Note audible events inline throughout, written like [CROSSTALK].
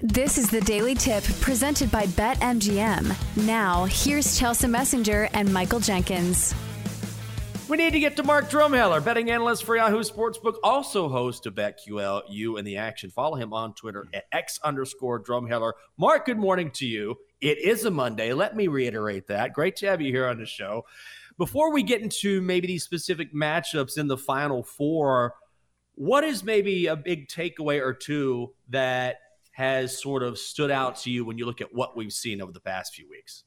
This is the Daily Tip presented by BetMGM. Now, here's Chelsa Messinger and Michael Jenkins. We need to get to Mark Drumheller, betting analyst for Yahoo Sportsbook, also host of BetQL, you and the action. Follow him on Twitter at X underscore Drumheller. Mark, good morning to you. It is a Monday. Let me reiterate that. Great to have you here on the show. Before we get into maybe these specific matchups in the final four, what is maybe a big takeaway or two that has sort of stood out to you when you look at what we've seen over the past few weeks?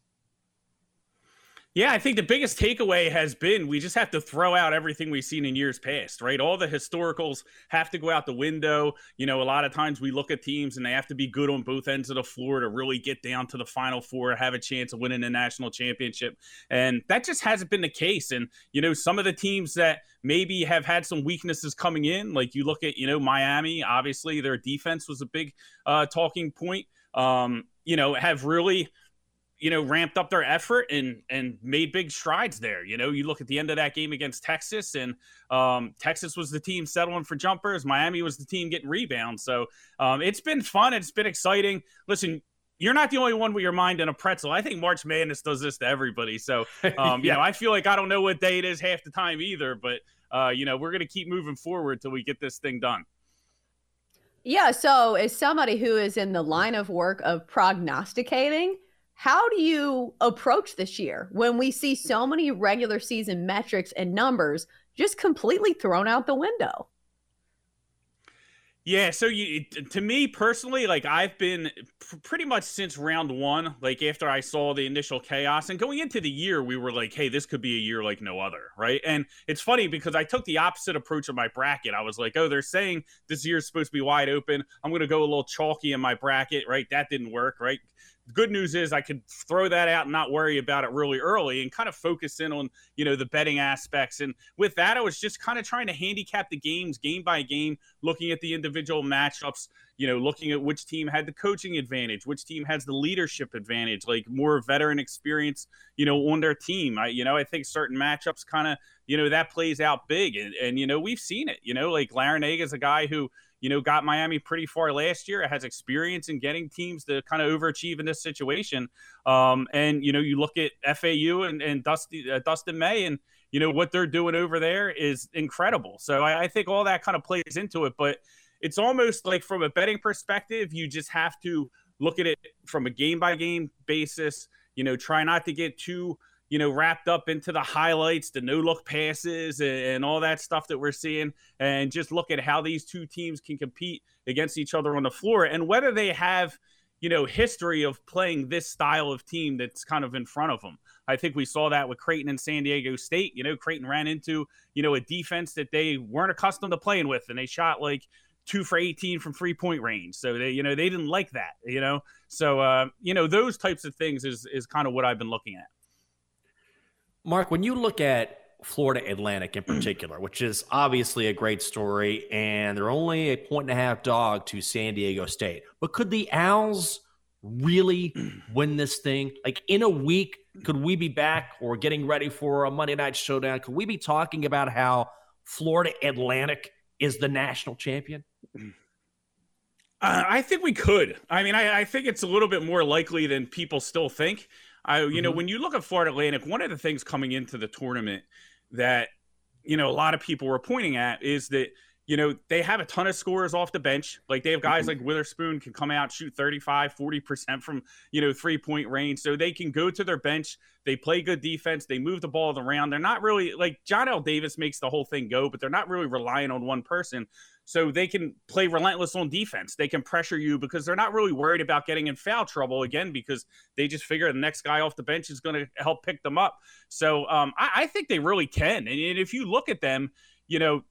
Yeah, I think the biggest takeaway has been we just have to throw out everything we've seen in years past, right? All the historicals have to go out the window. You know, a lot of times we look at teams and they have to be good on both ends of the floor to really get down to the final four, have a chance of winning the national championship. And that just hasn't been the case. And, you know, some of the teams that maybe have had some weaknesses coming in, like you look at, you know, Miami, obviously their defense was a big uh, talking point, um, you know, have really you know, ramped up their effort and and made big strides there. You know, you look at the end of that game against Texas, and um, Texas was the team settling for jumpers. Miami was the team getting rebounds. So um, it's been fun. It's been exciting. Listen, you're not the only one with your mind in a pretzel. I think March Madness does this to everybody. So, [LAUGHS] um, yeah. you know, I feel like I don't know what day it is half the time either, but, uh, you know, we're going to keep moving forward till we get this thing done. Yeah. So, as somebody who is in the line of work of prognosticating, how do you approach this year when we see so many regular season metrics and numbers just completely thrown out the window? Yeah, so you to me personally, like I've been pr- pretty much since round one, like after I saw the initial chaos and going into the year, we were like, hey, this could be a year like no other, right? And it's funny because I took the opposite approach of my bracket. I was like, oh, they're saying this year's supposed to be wide open. I'm going to go a little chalky in my bracket, right? That didn't work, right? Good news is I could throw that out and not worry about it really early and kind of focus in on, you know, the betting aspects. And with that, I was just kind of trying to handicap the games game by game, looking at the individual matchups, you know, looking at which team had the coaching advantage, which team has the leadership advantage, like more veteran experience, you know, on their team. I, you know, I think certain matchups kind of, you know, that plays out big. And, and, you know, we've seen it, you know, like Larrañaga is a guy who, you know, got Miami pretty far last year. It has experience in getting teams to kind of overachieve in this situation. Um, and you know, you look at FAU and, and Dusty, uh, Dustin May, and you know what they're doing over there is incredible. So I, I think all that kind of plays into it. But it's almost like from a betting perspective, you just have to look at it from a game by game basis. You know, try not to get too you know, wrapped up into the highlights, the no look passes, and, and, all that stuff that we're seeing, and just look at how these two teams can compete against each other on the floor and whether they have, you know, history of playing this style of team that's kind of in front of them. I think we saw that with Creighton and San Diego State. You know, Creighton ran into, you know, a defense that they weren't accustomed to playing with, and they shot like two for 18 from three point range. So they, you know, they didn't like that, you know? So, uh, you know, those types of things is, is kind of what I've been looking at. Mark, when you look at Florida Atlantic in particular, which is obviously a great story, and they're only a point and a half dog to San Diego State. But could the Owls really win this thing? Like in a week, could we be back or getting ready for a Monday night showdown? Could we be talking about how Florida Atlantic is the national champion? Uh, I think we could. I mean, I, I think it's a little bit more likely than people still think. I, you mm-hmm. know, when you look at Florida Atlantic, one of the things coming into the tournament that, you know, a lot of people were pointing at is that, you know, they have a ton of scorers off the bench. Like they have guys mm-hmm. like Witherspoon can come out, shoot 35, 40% from, you know, three point range. So they can go to their bench. They play good defense. They move the ball around. They're not really like Johnell Davis makes the whole thing go, but they're not really relying on one person so they can play relentless on defense. They can pressure you because they're not really worried about getting in foul trouble again because they just figure the next guy off the bench is going to help pick them up. So um, I, I, think they really can. And if you look at them, you know,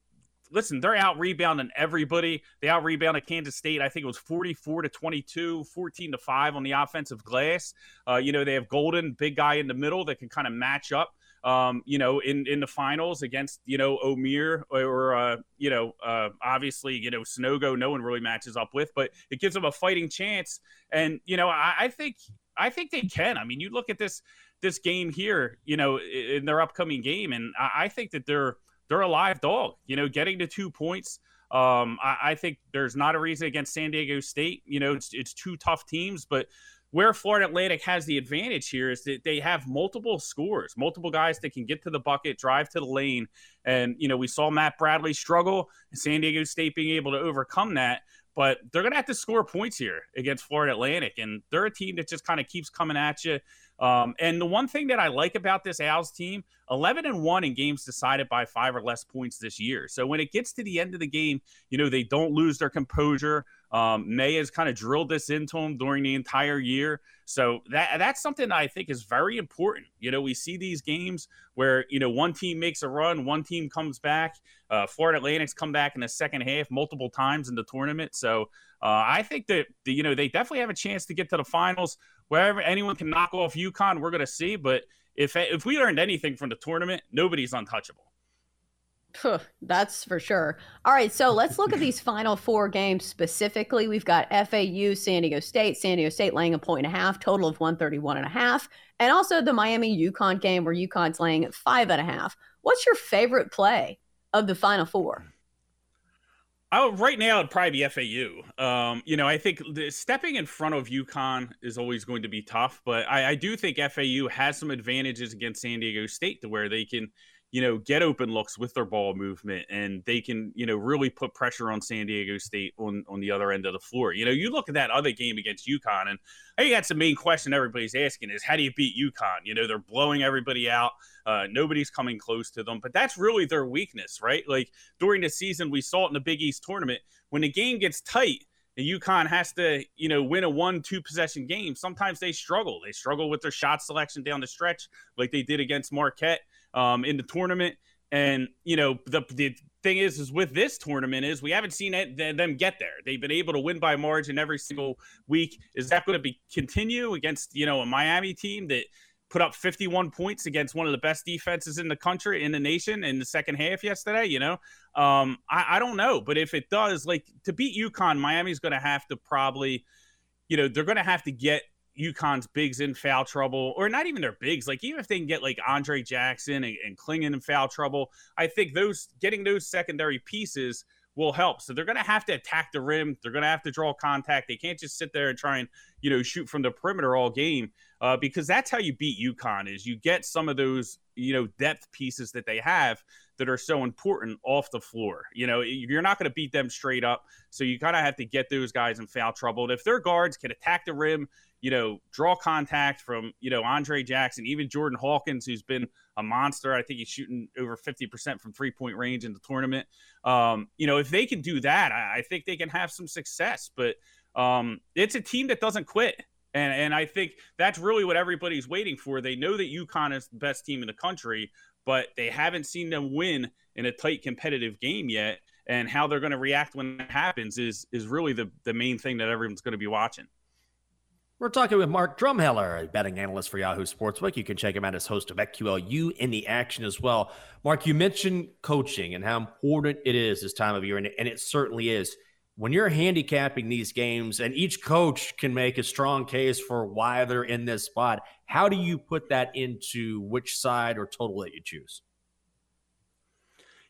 listen, they're out rebounding everybody. They out rebounded Kansas State. I think it was 44 to 22, 14 to 5 on the offensive glass. Uh, you know, they have Goldin, big guy in the middle that can kind of match up um, you know, in in the finals against you know Omier or uh, you know uh, obviously you know Sanogo, no one really matches up with, but it gives them a fighting chance. And you know, I, I think I think they can. I mean, you look at this this game here, you know, in their upcoming game, and I, I think that they're they're a live dog. You know, getting to two points. Um, I, I, think there's not a reason against San Diego State. You know, it's it's two tough teams, but where Florida Atlantic has the advantage here is that they have multiple scores, multiple guys that can get to the bucket, drive to the lane, and you know we saw Matt Bradley struggle, San Diego State being able to overcome that but they're going to have to score points here against Florida Atlantic. And they're a team that just kind of keeps coming at you. Um, and the one thing that I like about this Owls team, 11 and 1 in games decided by five or less points this year. So when it gets to the end of the game, you know, they don't lose their composure. Um, May has kind of drilled this into them during the entire year. So that that's something that I think is very important. You know, we see these games where, you know, one team makes a run, one team comes back. Uh, Florida Atlantic's come back in the second half multiple times in the tournament. So uh, I think that, the, you know, they definitely have a chance to get to the finals. Wherever anyone can knock off UConn, we're going to see. But if if we learned anything from the tournament, nobody's untouchable. That's for sure. All right, so let's look at these final four games specifically. We've got FAU, San Diego State, San Diego State laying a point and a half, total of 131 and a half, and also the Miami UConn game where UConn's laying five and a half. What's your favorite play of the final four? Oh, right now it'd probably be FAU. Um, you know, I think the, stepping in front of UConn is always going to be tough, but I, I do think FAU has some advantages against San Diego State to where they can, you know, get open looks with their ball movement and they can, you know, really put pressure on San Diego State on, on the other end of the floor. You know, you look at that other game against UConn, and I think that's the main question everybody's asking is how do you beat UConn? You know, they're blowing everybody out. Uh, nobody's coming close to them, but that's really their weakness, right? Like during the season, we saw it in the Big East tournament when the game gets tight and UConn has to, you know, win a one, two possession game. Sometimes they struggle. They struggle with their shot selection down the stretch, like they did against Marquette um, in the tournament. And you know the the thing is, is with this tournament is we haven't seen it, them get there. They've been able to win by margin every single week. Is that going to be continue against you know a Miami team that put up 51 points against one of the best defenses in the country in the nation in the second half yesterday you know um, I, I, don't know but if it does like to beat UConn miami's going to have to probably you know they're going to have to get UConn's bigs in foul trouble, or not even their bigs. Like even if they can get like Andre Jackson and, and Clingan in foul trouble, I think those getting those secondary pieces will help. So they're going to have to attack the rim. They're going to have to draw contact. They can't just sit there and try and you know shoot from the perimeter all game uh, because that's how you beat UConn. Is you get some of those you know depth pieces that they have that are so important off the floor. You know, you're not going to beat them straight up. So you kind of have to get those guys in foul trouble. And if their guards can attack the rim, you know, draw contact from, you know, Andre Jackson, even Jordan Hawkins, who's been a monster. I think he's shooting over 50% from three point range in the tournament. Um, you know, if they can do that, I, I think they can have some success. But um, it's a team that doesn't quit. And, and I think that's really what everybody's waiting for. They know that UConn is the best team in the country, but they haven't seen them win in a tight competitive game yet. And how they're going to react when that happens is is really the, the main thing that everyone's going to be watching. We're talking with Mark Drumheller, a betting analyst for Yahoo Sportsbook. You can check him out as host of BetQLU in the action as well. Mark, you mentioned coaching and how important it is this time of year, and it, and it certainly is. When you're handicapping these games, and each coach can make a strong case for why they're in this spot, how do you put that into which side or total that you choose?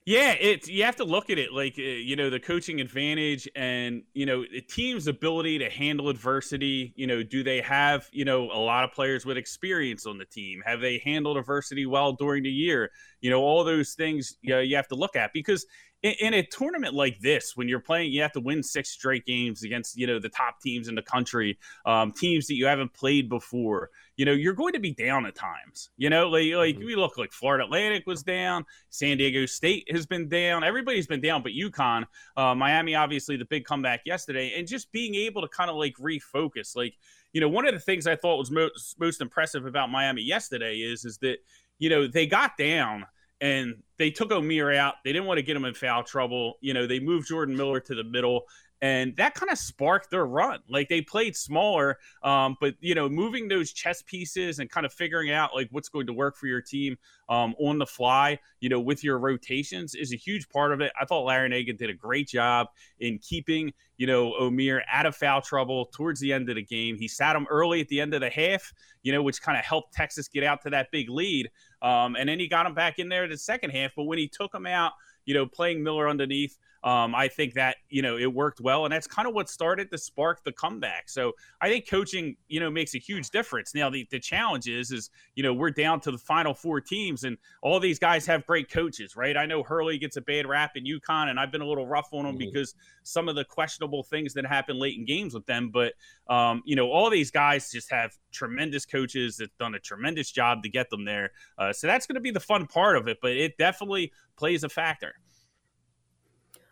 Yeah, it's you have to look at it like uh, you know the coaching advantage and you know the team's ability to handle adversity. You know, do they have you know a lot of players with experience on the team? Have they handled adversity well during the year? You know, all those things you, know, you have to look at because in, in, a tournament like this, when you're playing, you have to win six straight games against you know the top teams in the country, um, teams that you haven't played before. You know, you're going to be down at times. You know, like like mm-hmm. we look like Florida Atlantic was down, San Diego State has been down, everybody's been down, but UConn, uh, Miami, obviously the big comeback yesterday, and just being able to kind of like refocus, like you know, one of the things I thought was most most impressive about Miami yesterday is is that you know they got down and they took Omier out. They didn't want to get him in foul trouble. You know, they moved Jordan Miller to the middle, and that kind of sparked their run. Like they played smaller, um, but you know, moving those chess pieces and kind of figuring out like what's going to work for your team um, on the fly, you know, with your rotations is a huge part of it. I thought Larrañaga did a great job in keeping you know Omier out of foul trouble towards the end of the game. He sat him early at the end of the half, you know, which kind of helped Texas get out to that big lead. Um, and then he got him back in there the second half. But when he took him out, you know, playing Miller underneath, um, I think that you know it worked well, and that's kind of what started to spark the comeback. So I think coaching, you know, makes a huge difference. Now the, the challenge is, is you know, we're down to the final four teams, and all these guys have great coaches, right? I know Hurley gets a bad rap in UConn, and I've been a little rough on him mm-hmm. because some of the questionable things that happen late in games with them. But um, you know, all these guys just have tremendous coaches that done a tremendous job to get them there. Uh, so that's going to be the fun part of it, but it definitely plays a factor.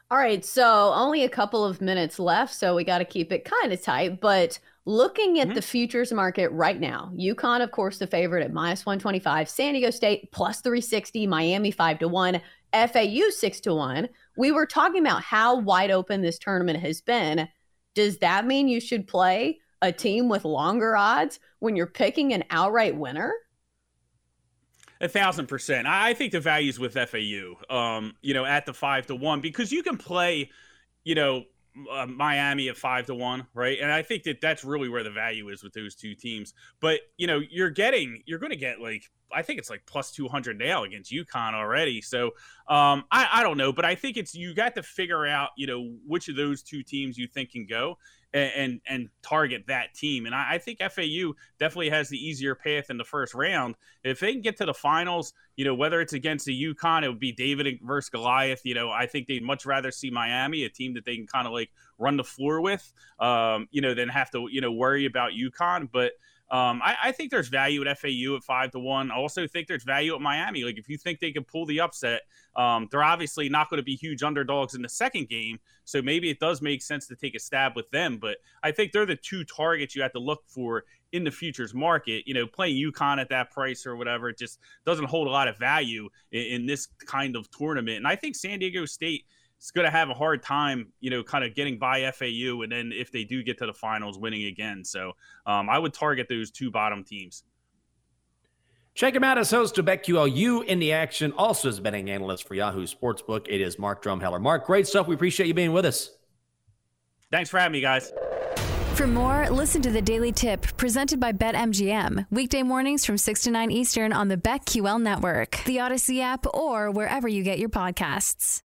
All right, so only a couple of minutes left, so we got to keep it kind of tight. But looking at mm-hmm. the futures market right now, UConn, of course, the favorite at minus 125, San Diego State plus 360, Miami 5 to 1, FAU 6 to 1. We were talking about how wide open this tournament has been. Does that mean you should play a team with longer odds when you're picking an outright winner? A thousand percent. I think the values with FAU, um, you know, at the five to one because you can play, you know, uh, Miami at five to one, right? And I think that that's really where the value is with those two teams. But you know, you're getting, you're going to get like, I think it's like plus two hundred now against UConn already. So um, I, I don't know, but I think it's you got to figure out, you know, which of those two teams you think can go and and, and target that team. And I, I, think FAU definitely has the easier path in the first round. If they can get to the finals, you know, whether it's against the UConn, it would be David versus Goliath. You know, I think they'd much rather see Miami, a team that they can kind of like run the floor with, um, you know, than have to, you know, worry about UConn. But um, I, I, think there's value at FAU at five to one. I also think there's value at Miami. Like if you think they can pull the upset, um, they're obviously not going to be huge underdogs in the second game. So maybe it does make sense to take a stab with them. But I think they're the two targets you have to look for in the futures market. You know, playing UConn at that price or whatever, it just doesn't hold a lot of value in, in this kind of tournament. And I think San Diego State is going to have a hard time, you know, kind of getting by FAU, and then if they do get to the finals, winning again. So um, I would target those two bottom teams. Check him out as host of BetQLU in the action, also as betting analyst for Yahoo Sportsbook. It is Mark Drumheller. Mark, great stuff. We appreciate you being with us. Thanks for having me, guys. For more, listen to the Daily Tip presented by BetMGM. Weekday mornings from 6 to 9 Eastern on the BetQL network, the Odyssey app, or wherever you get your podcasts.